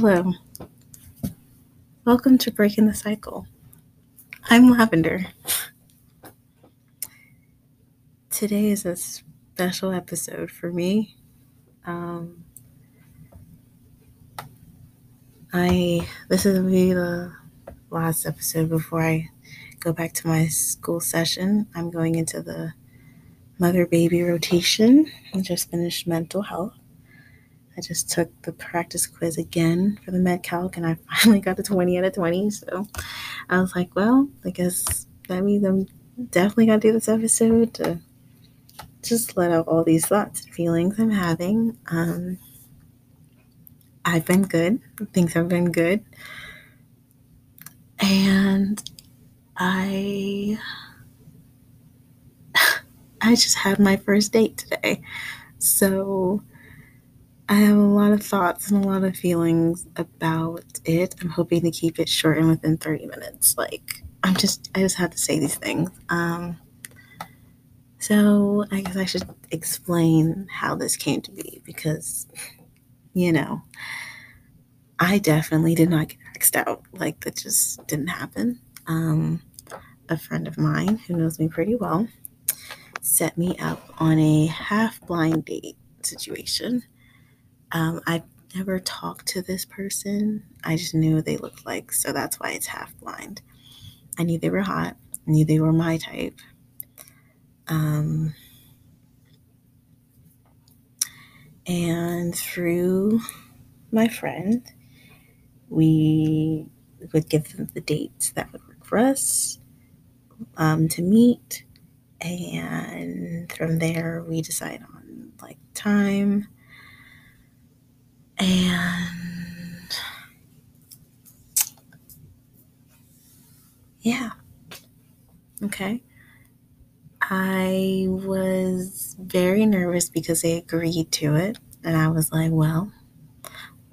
Hello. Welcome to Breaking the Cycle. I'm Lavender. Today is a special episode for me. Um, I this is gonna be the last episode before I go back to my school session. I'm going into the mother baby rotation. I just finished mental health. I just took the practice quiz again for the med calc and I finally got a 20 out of 20. So I was like, well, I guess that means I'm definitely gonna do this episode to just let out all these thoughts and feelings I'm having. Um, I've been good. Things have been good. And I I just had my first date today. So I have a lot of thoughts and a lot of feelings about it. I'm hoping to keep it short and within 30 minutes. Like I'm just I just have to say these things. Um so I guess I should explain how this came to be because you know, I definitely did not get axed out. Like that just didn't happen. Um, a friend of mine who knows me pretty well set me up on a half blind date situation. Um, I've never talked to this person. I just knew they looked like, so that's why it's half blind. I knew they were hot. I knew they were my type. Um, and through my friend, we would give them the dates that would work for us um, to meet. And from there, we decide on like time. And yeah. Okay. I was very nervous because they agreed to it. And I was like, well,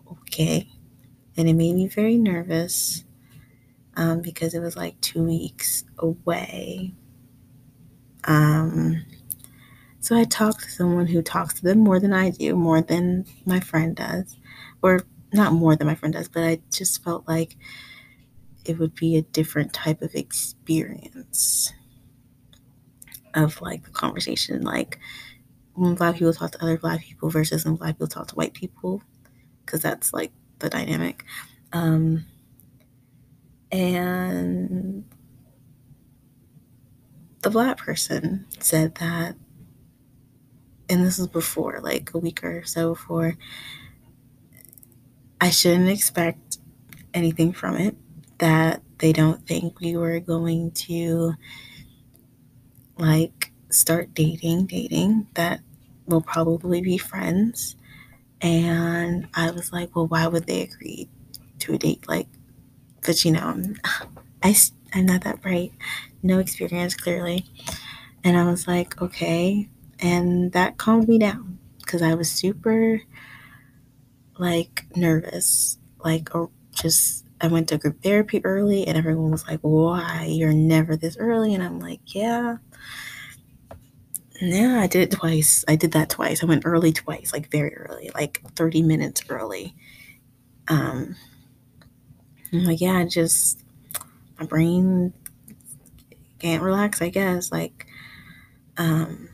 okay. And it made me very nervous um, because it was like two weeks away. Um, so I talked to someone who talks to them more than I do, more than my friend does. Or not more than my friend does, but I just felt like it would be a different type of experience of like the conversation. Like when black people talk to other black people versus when black people talk to white people, because that's like the dynamic. Um, and the black person said that, and this was before, like a week or so before, I shouldn't expect anything from it, that they don't think we were going to like start dating, dating, that we'll probably be friends. And I was like, well, why would they agree to a date? Like, but you know, I, I'm not that bright, no experience clearly. And I was like, okay. And that calmed me down because I was super like nervous, like, or just, I went to group therapy early and everyone was like, why? You're never this early. And I'm like, yeah. Yeah, I did it twice. I did that twice. I went early twice, like very early, like 30 minutes early. Um, I'm like, yeah, I just, my brain can't relax, I guess. Like, um,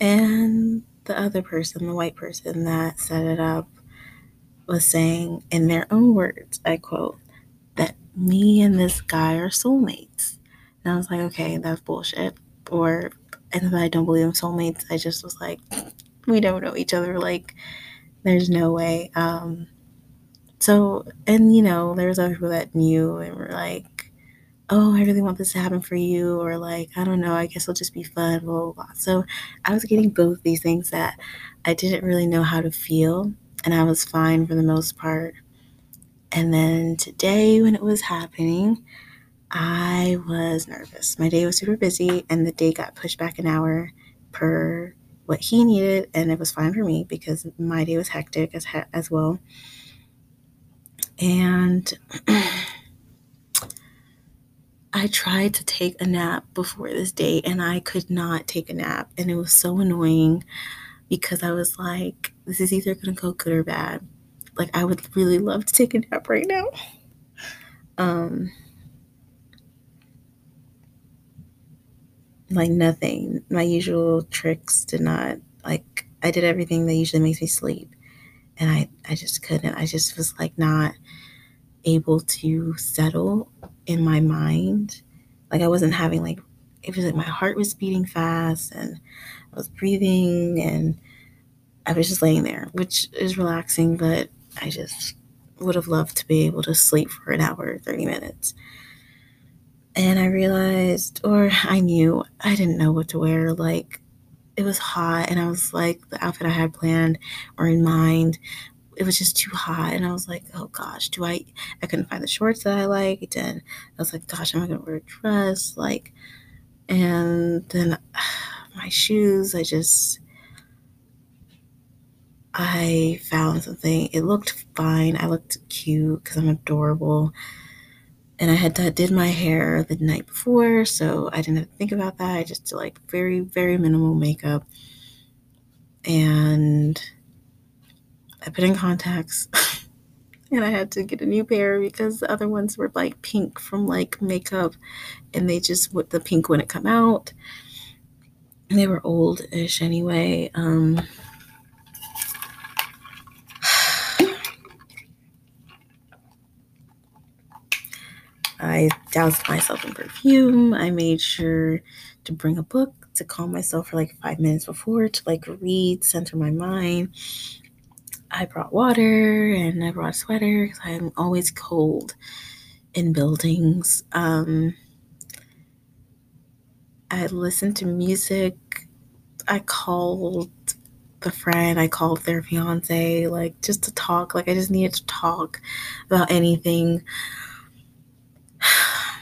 and the other person, the white person that set it up, was saying in their own words, I quote, that me and this guy are soulmates. And I was like, okay, that's bullshit. Or, and I don't believe in soulmates. I just was like, we don't know each other. Like, there's no way. Um, so, and you know, there was other people that knew and were like, oh, I really want this to happen for you, or like, I don't know, I guess it'll just be fun, blah, blah, blah. So I was getting both these things that I didn't really know how to feel, and I was fine for the most part. And then today, when it was happening, I was nervous. My day was super busy, and the day got pushed back an hour per what he needed, and it was fine for me because my day was hectic as as well. And I tried to take a nap before this date and I could not take a nap. And it was so annoying because I was like, this is either going to go good or bad. like I would really love to take a nap right now. Um like nothing. My usual tricks did not like I did everything that usually makes me sleep. And I, I just couldn't. I just was like not able to settle in my mind. Like I wasn't having like it was like my heart was beating fast and I was breathing and I was just laying there, which is relaxing, but I just would have loved to be able to sleep for an hour, 30 minutes. And I realized, or I knew, I didn't know what to wear. Like, it was hot, and I was like, the outfit I had planned or in mind, it was just too hot. And I was like, oh gosh, do I, I couldn't find the shorts that I liked. And I was like, gosh, am I to wear a dress? Like, and then my shoes, I just, I found something. It looked fine. I looked cute because I'm adorable. And I had to, did my hair the night before, so I didn't have to think about that. I just did like very, very minimal makeup. And I put in contacts. and I had to get a new pair because the other ones were like pink from like makeup and they just what the pink wouldn't come out. And they were old-ish anyway. Um I doused myself in perfume. I made sure to bring a book to calm myself for like five minutes before to like read, center my mind. I brought water and I brought a sweater because I'm always cold in buildings. Um, I listened to music. I called the friend, I called their fiance, like just to talk. Like I just needed to talk about anything.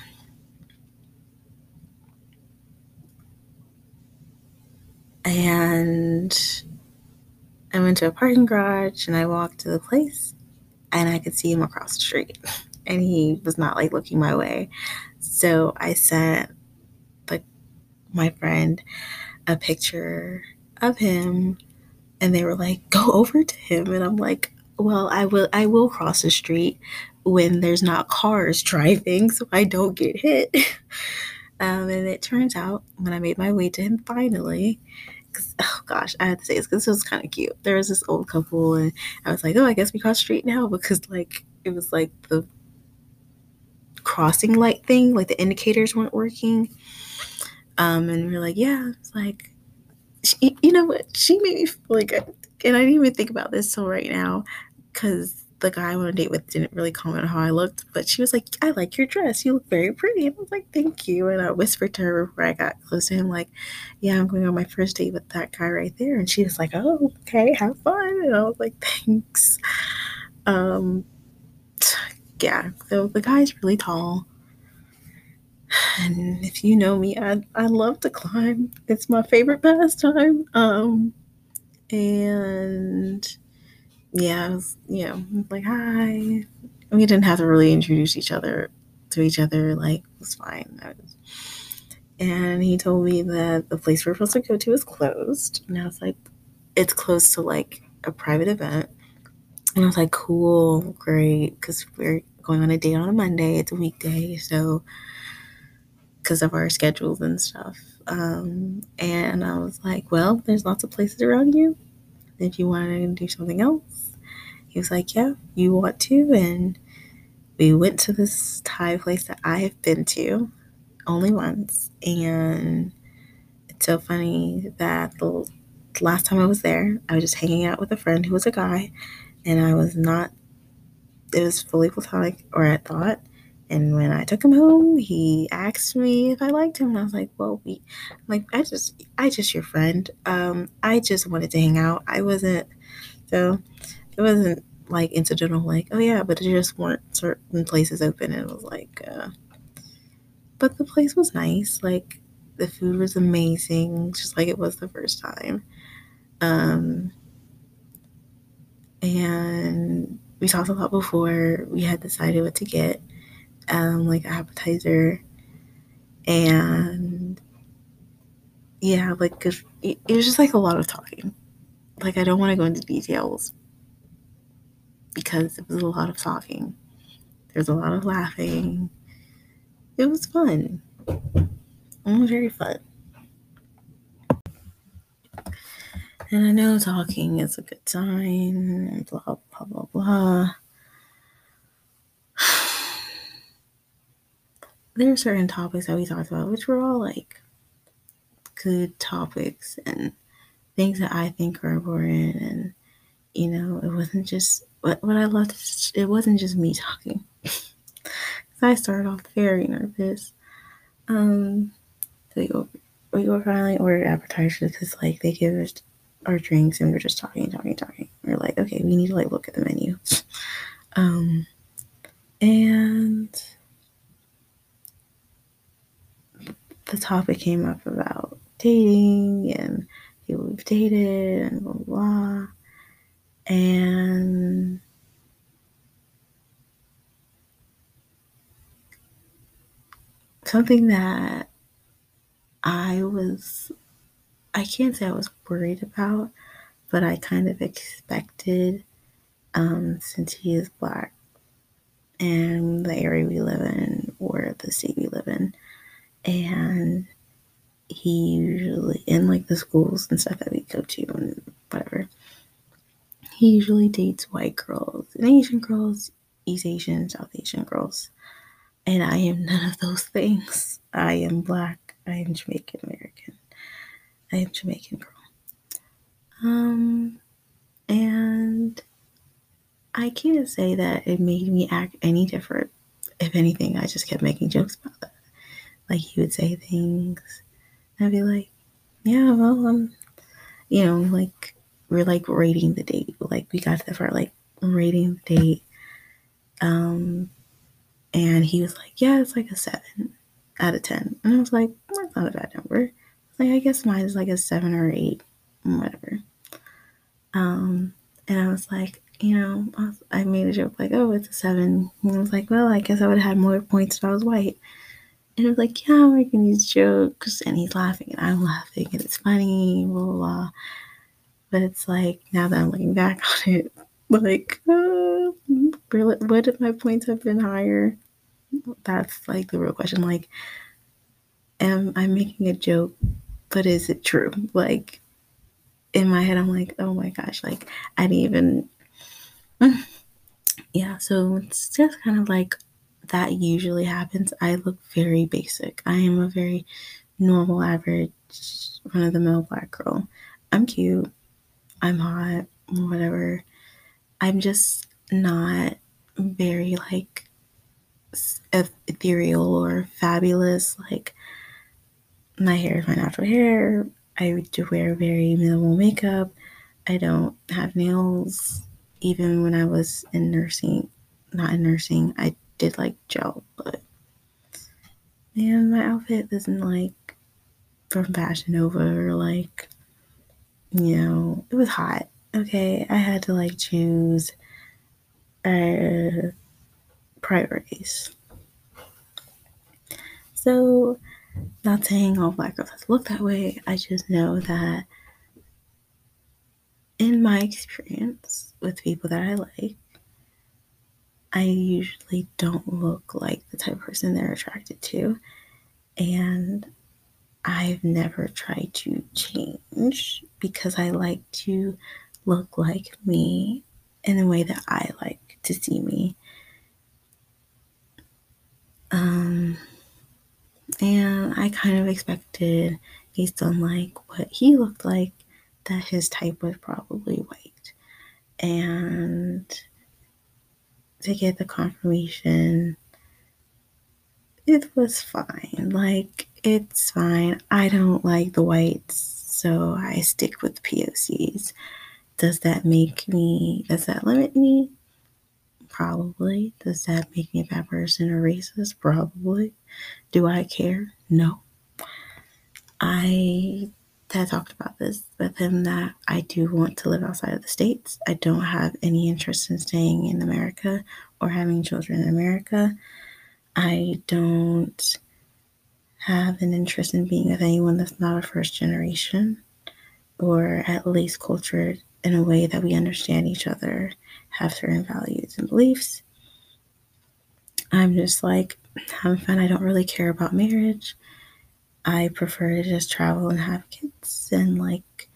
and I went to a parking garage and I walked to the place and I could see him across the street and he was not like looking my way. So I sent like my friend a picture of him and they were like, go over to him. And I'm like, well, I will I will cross the street when there's not cars driving so I don't get hit. um, and it turns out when I made my way to him finally, oh gosh, I had to say this because this was kind of cute. There was this old couple, and I was like, oh, I guess we cross street now because like it was like the crossing light thing, like the indicators weren't working. Um, and we are like, yeah, it's like, she, you know what? She made me like, and I didn't even think about this till right now because the guy I went on a date with didn't really comment on how I looked, but she was like, I like your dress. You look very pretty. And I was like, thank you. And I whispered to her before I got close to him, like, yeah, I'm going on my first date with that guy right there. And she was like, oh, okay, have fun. And I was like, thanks. Um, yeah, so the guy's really tall. And if you know me, I, I love to climb. It's my favorite pastime. Um, and yeah, I was, you know, like, hi. We didn't have to really introduce each other to each other. Like, it was fine. Was, and he told me that the place we're supposed to go to is closed. And I was like, it's closed to like a private event. And I was like, cool, great. Because we're going on a date on a Monday. It's a weekday. So, because of our schedules and stuff. Um, and I was like, well, there's lots of places around you. If you want to do something else, he was like, Yeah, you want to? And we went to this Thai place that I have been to only once. And it's so funny that the last time I was there, I was just hanging out with a friend who was a guy, and I was not, it was fully platonic, or I thought. And when I took him home, he asked me if I liked him, and I was like, "Well, we, like, I just, I just your friend. Um, I just wanted to hang out. I wasn't, so it wasn't like incidental, like, oh yeah, but it just weren't certain places open. It was like, uh, but the place was nice. Like, the food was amazing, just like it was the first time. Um, and we talked a lot before we had decided what to get, um, like appetizer, and yeah, like it, it was just like a lot of talking. Like I don't want to go into details, because it was a lot of talking. There's a lot of laughing. It was fun. It was very fun. And I know talking is a good sign, and blah, blah, blah, blah. There are certain topics that we talked about, which were all like good topics and things that I think are important. And, you know, it wasn't just what, what I loved, it wasn't just me talking. I started off very nervous. Um, we, we were finally ordered appetizers because, like, they give us our drinks and we are just talking, talking, talking. We are like, okay, we need to like look at the menu. Um, and the topic came up about dating and people we've dated and blah blah. blah. And something that I was I can't say I was worried about, but I kind of expected um, since he is black and the area we live in or the state we live in. And he usually, in like the schools and stuff that we go to and whatever, he usually dates white girls and Asian girls, East Asian, South Asian girls. And I am none of those things. I am black. I am Jamaican American. I am Jamaican girl. Um, and I can't say that it made me act any different. If anything, I just kept making jokes about that. Like he would say things, I'd be like, "Yeah, well, um, you know, like we're like rating the date. Like we got to the part like rating the date, um, and he was like, "Yeah, it's like a seven out of 10. and I was like, "That's not a bad number." Like I guess mine is like a seven or eight, whatever. Um, and I was like, you know, I made a joke like, "Oh, it's a seven. And I was like, "Well, I guess I would have had more points if I was white." And I was like, "Yeah, I'm making these jokes," and he's laughing, and I'm laughing, and it's funny, blah blah. blah. But it's like now that I'm looking back on it, like, uh, really, would my points have been higher? That's like the real question. Like, am I making a joke but is it true? Like in my head, I'm like, oh my gosh, like I didn't even. Yeah, so it's just kind of like that usually happens. I look very basic. I am a very normal, average, run of the mill black girl. I'm cute. I'm hot, whatever. I'm just not very like ethereal or fabulous. Like, my hair is my natural hair. I do wear very minimal makeup. I don't have nails. Even when I was in nursing, not in nursing, I did like gel, but man, my outfit isn't like from Fashion Nova or like, you know, it was hot. Okay, I had to like choose uh, priorities. So not saying all black girls have to look that way. I just know that in my experience with people that I like, I usually don't look like the type of person they're attracted to. And I've never tried to change because I like to look like me in the way that I like to see me. Um, and I kind of expected, based on like what he looked like, that his type was probably white. And to get the confirmation, it was fine. Like, it's fine. I don't like the whites, so I stick with POCs. Does that make me, does that limit me? Probably. Does that make me a bad person or racist? Probably. Do I care? No. I had talked about this with him that I do want to live outside of the States. I don't have any interest in staying in America or having children in America. I don't have an interest in being with anyone that's not a first generation or at least cultured in a way that we understand each other have certain values and beliefs. I'm just like having fun. I don't really care about marriage. I prefer to just travel and have kids and like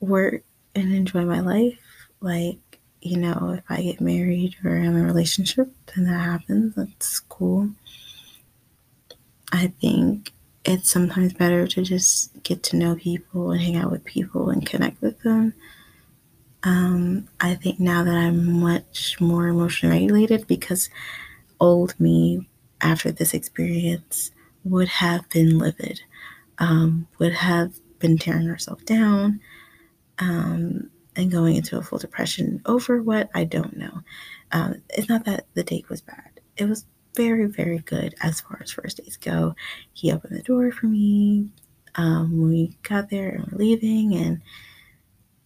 work and enjoy my life. Like, you know, if I get married or I'm in a relationship, then that happens. That's cool. I think it's sometimes better to just get to know people and hang out with people and connect with them. Um, I think now that I'm much more emotionally regulated because old me after this experience would have been livid, um, would have been tearing herself down um, and going into a full depression over what I don't know. Um, it's not that the date was bad, it was very, very good as far as first dates go. He opened the door for me. Um, we got there and we're leaving, and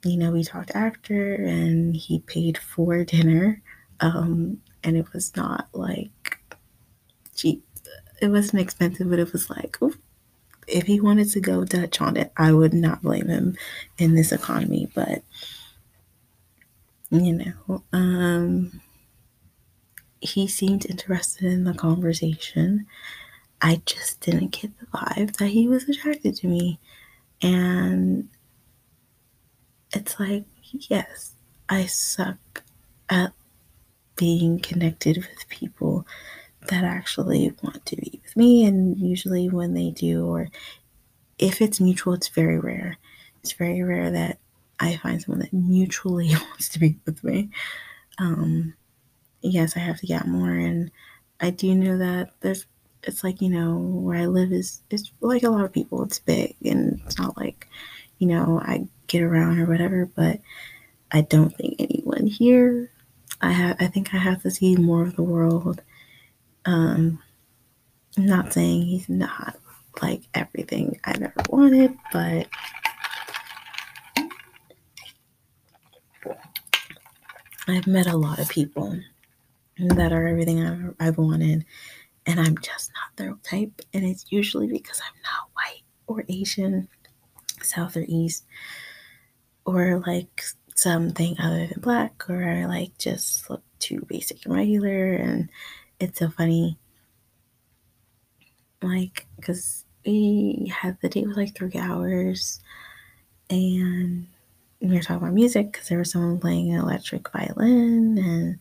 you know, we talked after, and he paid for dinner. Um, and it was not like cheap. It wasn't expensive, but it was like, if he wanted to go Dutch on it, I would not blame him in this economy. But you know, um, he seemed interested in the conversation. I just didn't get the vibe that he was attracted to me. And it's like, yes, I suck at being connected with people that actually want to be with me. And usually, when they do, or if it's mutual, it's very rare. It's very rare that I find someone that mutually wants to be with me. Um, yes, I have to get more. And I do know that there's, it's like, you know, where I live is, it's like a lot of people, it's big and it's not like, you know, I get around or whatever, but I don't think anyone here, I have, I think I have to see more of the world. Um, I'm not saying he's not like everything I've ever wanted, but I've met a lot of people that are everything I've, I've wanted, and I'm just not their type. And it's usually because I'm not white or Asian, South or East, or like something other than black, or I like just look too basic and regular. And it's so funny, like, because we had the date was like three hours, and we were talking about music because there was someone playing an electric violin and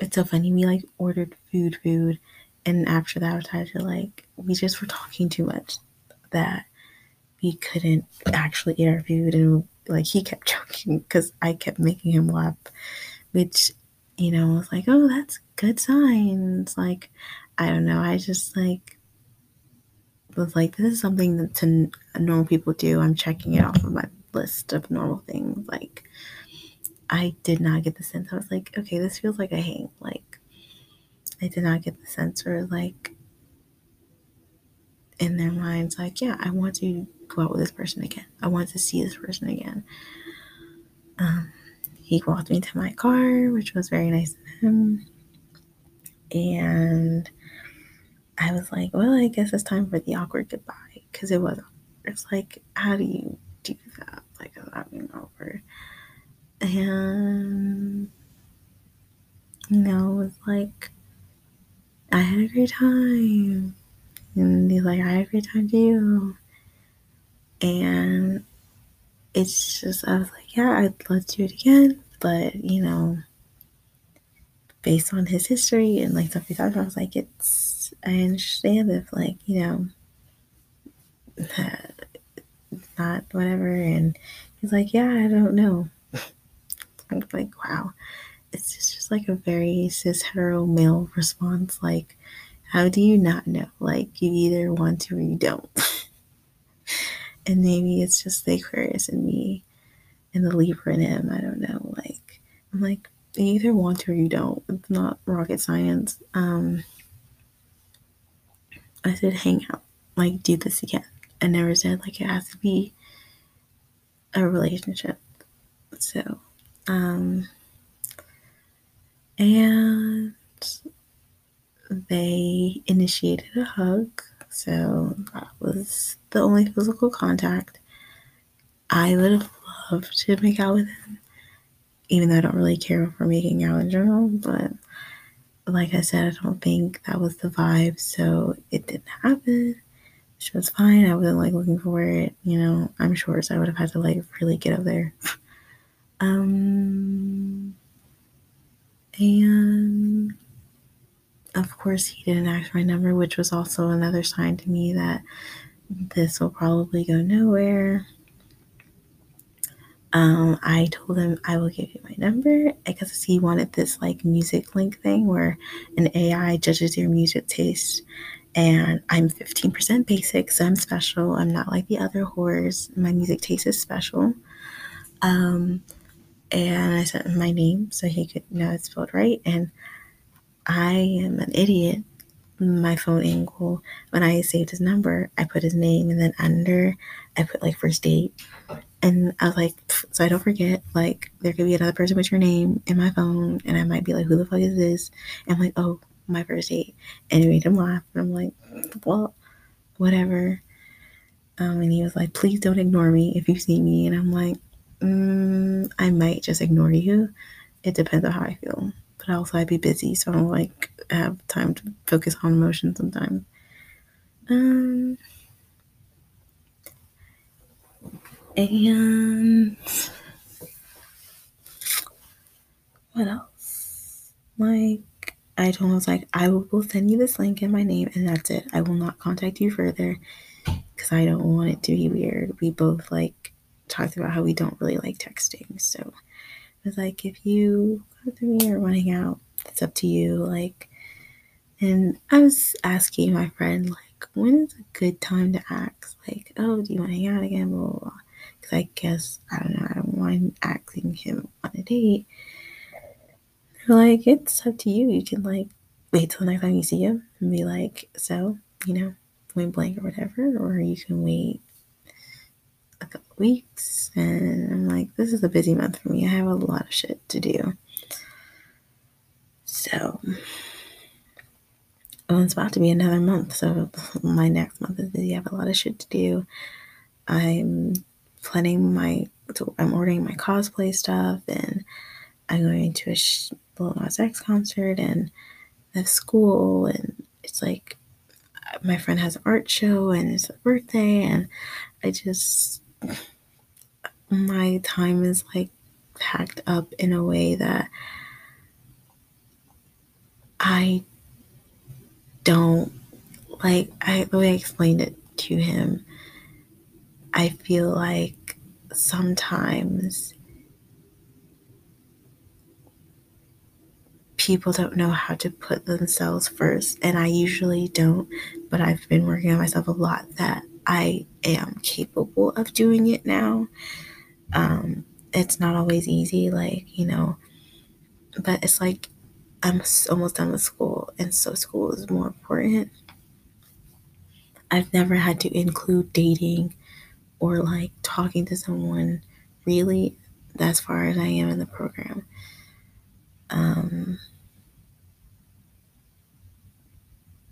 it's so funny. We like ordered food, food, and after that, I was like, we just were talking too much that we couldn't actually eat our food, and like he kept joking because I kept making him laugh, which you know was like, oh, that's good signs. Like, I don't know. I just like was like, this is something that to normal people do. I'm checking it off of my list of normal things, like I did not get the sense. I was like, okay, this feels like a hang. Like, I did not get the sense or like in their minds, like, yeah, I want to go out with this person again. I want to see this person again. Um, he walked me to my car, which was very nice of him. And I was like, well, I guess it's time for the awkward goodbye because it was. It's like, how do you do that? Like, without being awkward and you know, it was like I had a great time. And he's like, I had a great time too. And it's just I was like, yeah, I'd love to do it again. But, you know, based on his history and like stuff we talked about, I was like, it's I understand if like, you know, not whatever and he's like, Yeah, I don't know kind of like, wow, it's just, just like a very cis hetero male response. Like, how do you not know? Like, you either want to or you don't. and maybe it's just the Aquarius in me and the Libra in him. I don't know. Like, I'm like, you either want to or you don't. It's not rocket science. Um, I said, hang out, like, do this again. I never said, like, it has to be a relationship. So, um, and they initiated a hug. So that was the only physical contact. I would have loved to make out with him, even though I don't really care for making out in general. But like I said, I don't think that was the vibe, so it didn't happen. Which was fine. I wasn't like looking for it, you know. I'm short, so I would have had to like really get up there. um, and of course, he didn't ask my number, which was also another sign to me that this will probably go nowhere. Um, I told him I will give you my number because he wanted this like music link thing where an AI judges your music taste. And I'm 15% basic, so I'm special. I'm not like the other whores. My music taste is special. Um, and I sent him my name so he could know it's spelled right. And I am an idiot. My phone angle, when I saved his number, I put his name and then under, I put like first date. And I was like, so I don't forget, like, there could be another person with your name in my phone, and I might be like, who the fuck is this? And I'm like, oh, my first date. And it made him laugh. And I'm like, well, whatever. Um, and he was like, please don't ignore me if you see me. And I'm like, mm, I might just ignore you. It depends on how I feel. But also, I'd be busy, so I don't like have time to focus on emotions sometimes. Um, and what else? Like, I told him, I was like, I will send you this link in my name, and that's it. I will not contact you further because I don't want it to be weird. We both like talked about how we don't really like texting. So I was like, if you come to me or want to hang out, it's up to you. Like, and I was asking my friend, like, when is a good time to ask? Like, oh, do you want to hang out again? Blah, blah, blah. Because I guess, I don't know, I don't mind asking him on a date. Like, it's up to you. You can, like, wait till the next time you see him and be like, so, you know, point blank or whatever. Or you can wait a couple weeks. And I'm like, this is a busy month for me. I have a lot of shit to do. So, well, it's about to be another month. So, my next month is busy. I have a lot of shit to do. I'm planning my, I'm ordering my cosplay stuff and I'm going to a sh- Lil Nas X concert and the school. And it's like, my friend has an art show and it's a birthday. And I just, my time is like packed up in a way that I don't like I the way I explained it to him I feel like sometimes people don't know how to put themselves first and I usually don't but I've been working on myself a lot that I am capable of doing it now um it's not always easy like you know but it's like I'm almost done with school, and so school is more important. I've never had to include dating or like talking to someone really as far as I am in the program. Um,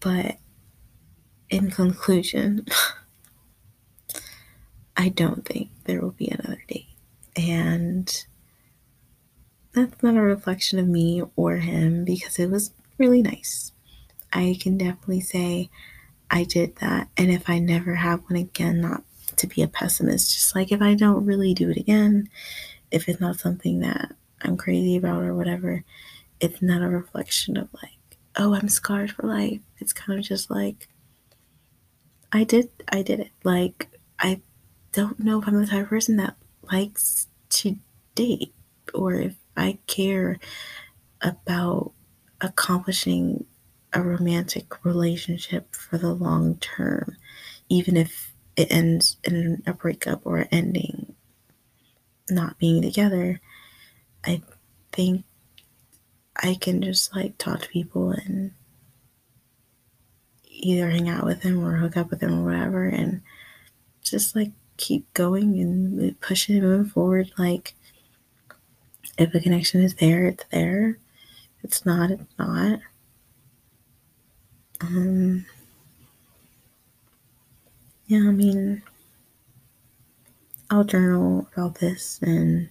but in conclusion, I don't think there will be another date. And that's not a reflection of me or him because it was really nice. I can definitely say I did that. And if I never have one again, not to be a pessimist, just like if I don't really do it again, if it's not something that I'm crazy about or whatever, it's not a reflection of like, oh, I'm scarred for life. It's kind of just like, I did, I did it. Like, I don't know if I'm the type of person that likes to date or if I care about accomplishing a romantic relationship for the long term, even if it ends in a breakup or ending not being together. I think I can just like talk to people and either hang out with them or hook up with them or whatever and just like keep going and pushing and moving forward. Like, if a connection is there, it's there. If it's not, it's not. Um, yeah, I mean, I'll journal about this and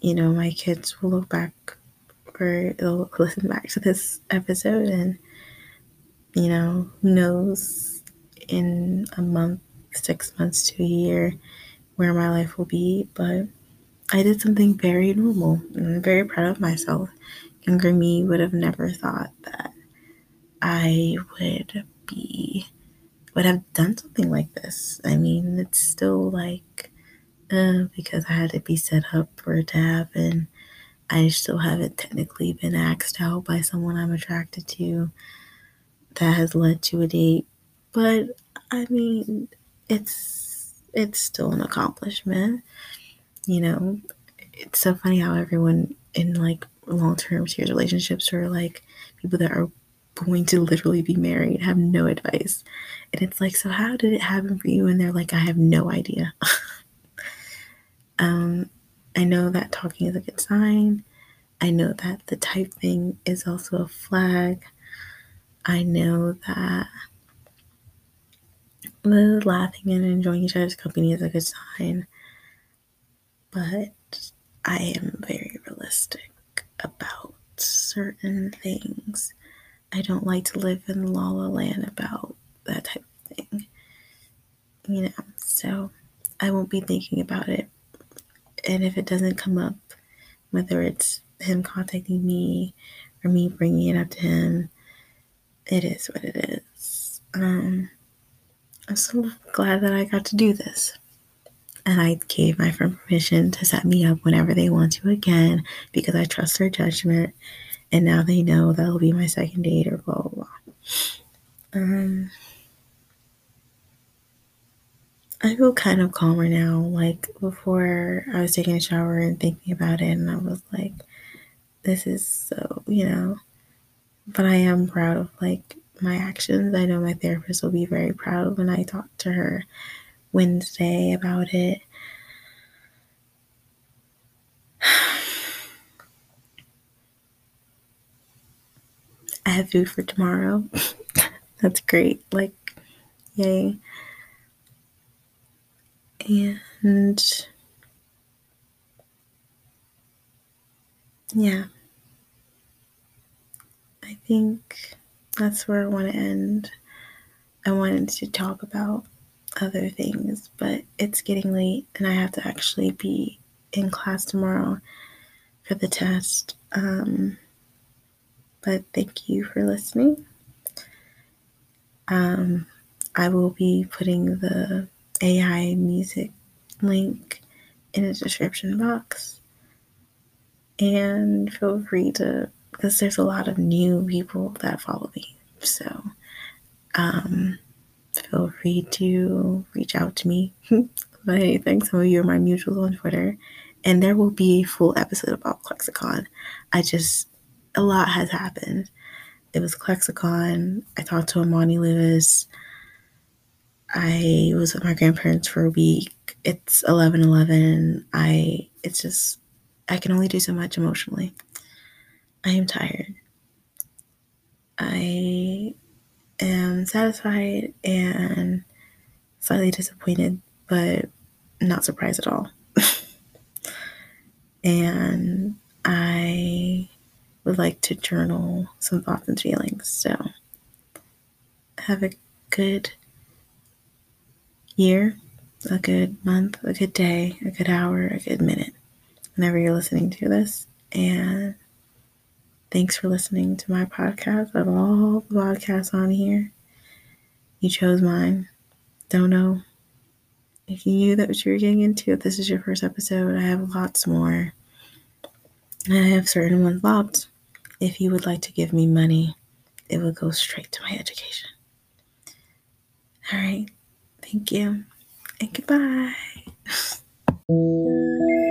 you know, my kids will look back or they'll listen back to this episode and you know, who knows in a month, six months to a year where my life will be, but I did something very normal and I'm very proud of myself. Younger me would have never thought that I would be would have done something like this. I mean, it's still like uh, because I had to be set up for it to happen. I still haven't technically been asked out by someone I'm attracted to that has led to a date. But I mean, it's it's still an accomplishment. You know, it's so funny how everyone in like long term serious relationships or like people that are going to literally be married have no advice. And it's like, so how did it happen for you? And they're like, I have no idea. um, I know that talking is a good sign. I know that the type thing is also a flag. I know that laughing and enjoying each other's company is a good sign. But I am very realistic about certain things. I don't like to live in la la land about that type of thing. You know, so I won't be thinking about it. And if it doesn't come up, whether it's him contacting me or me bringing it up to him, it is what it is. Um, I'm so glad that I got to do this. And I gave my friend permission to set me up whenever they want to again because I trust their judgment. And now they know that'll be my second date or blah, blah, blah. Um, I feel kind of calmer now. Like before, I was taking a shower and thinking about it, and I was like, this is so, you know. But I am proud of like my actions. I know my therapist will be very proud when I talk to her Wednesday about it. I have food for tomorrow. That's great. Like, yay. And yeah, I think that's where I want to end. I wanted to talk about other things, but it's getting late and I have to actually be in class tomorrow for the test. Um, but thank you for listening. Um, I will be putting the AI music link in the description box. And feel free to, because there's a lot of new people that follow me. So, um, feel free to reach out to me. but I think some of you are my mutuals on Twitter. And there will be a full episode about ClexaCon. I just, a lot has happened. It was ClexaCon. I talked to Amani Lewis. I was with my grandparents for a week. It's 11 11. I, it's just, I can only do so much emotionally. I am tired. I am satisfied and slightly disappointed, but not surprised at all. and I would like to journal some thoughts and feelings. So, have a good year, a good month, a good day, a good hour, a good minute, whenever you're listening to this. And thanks for listening to my podcast. Of all the podcasts on here, you chose mine. Don't know if you knew that what you were getting into. If this is your first episode, I have lots more. I have certain ones locked. If you would like to give me money, it will go straight to my education. All right. Thank you. And goodbye.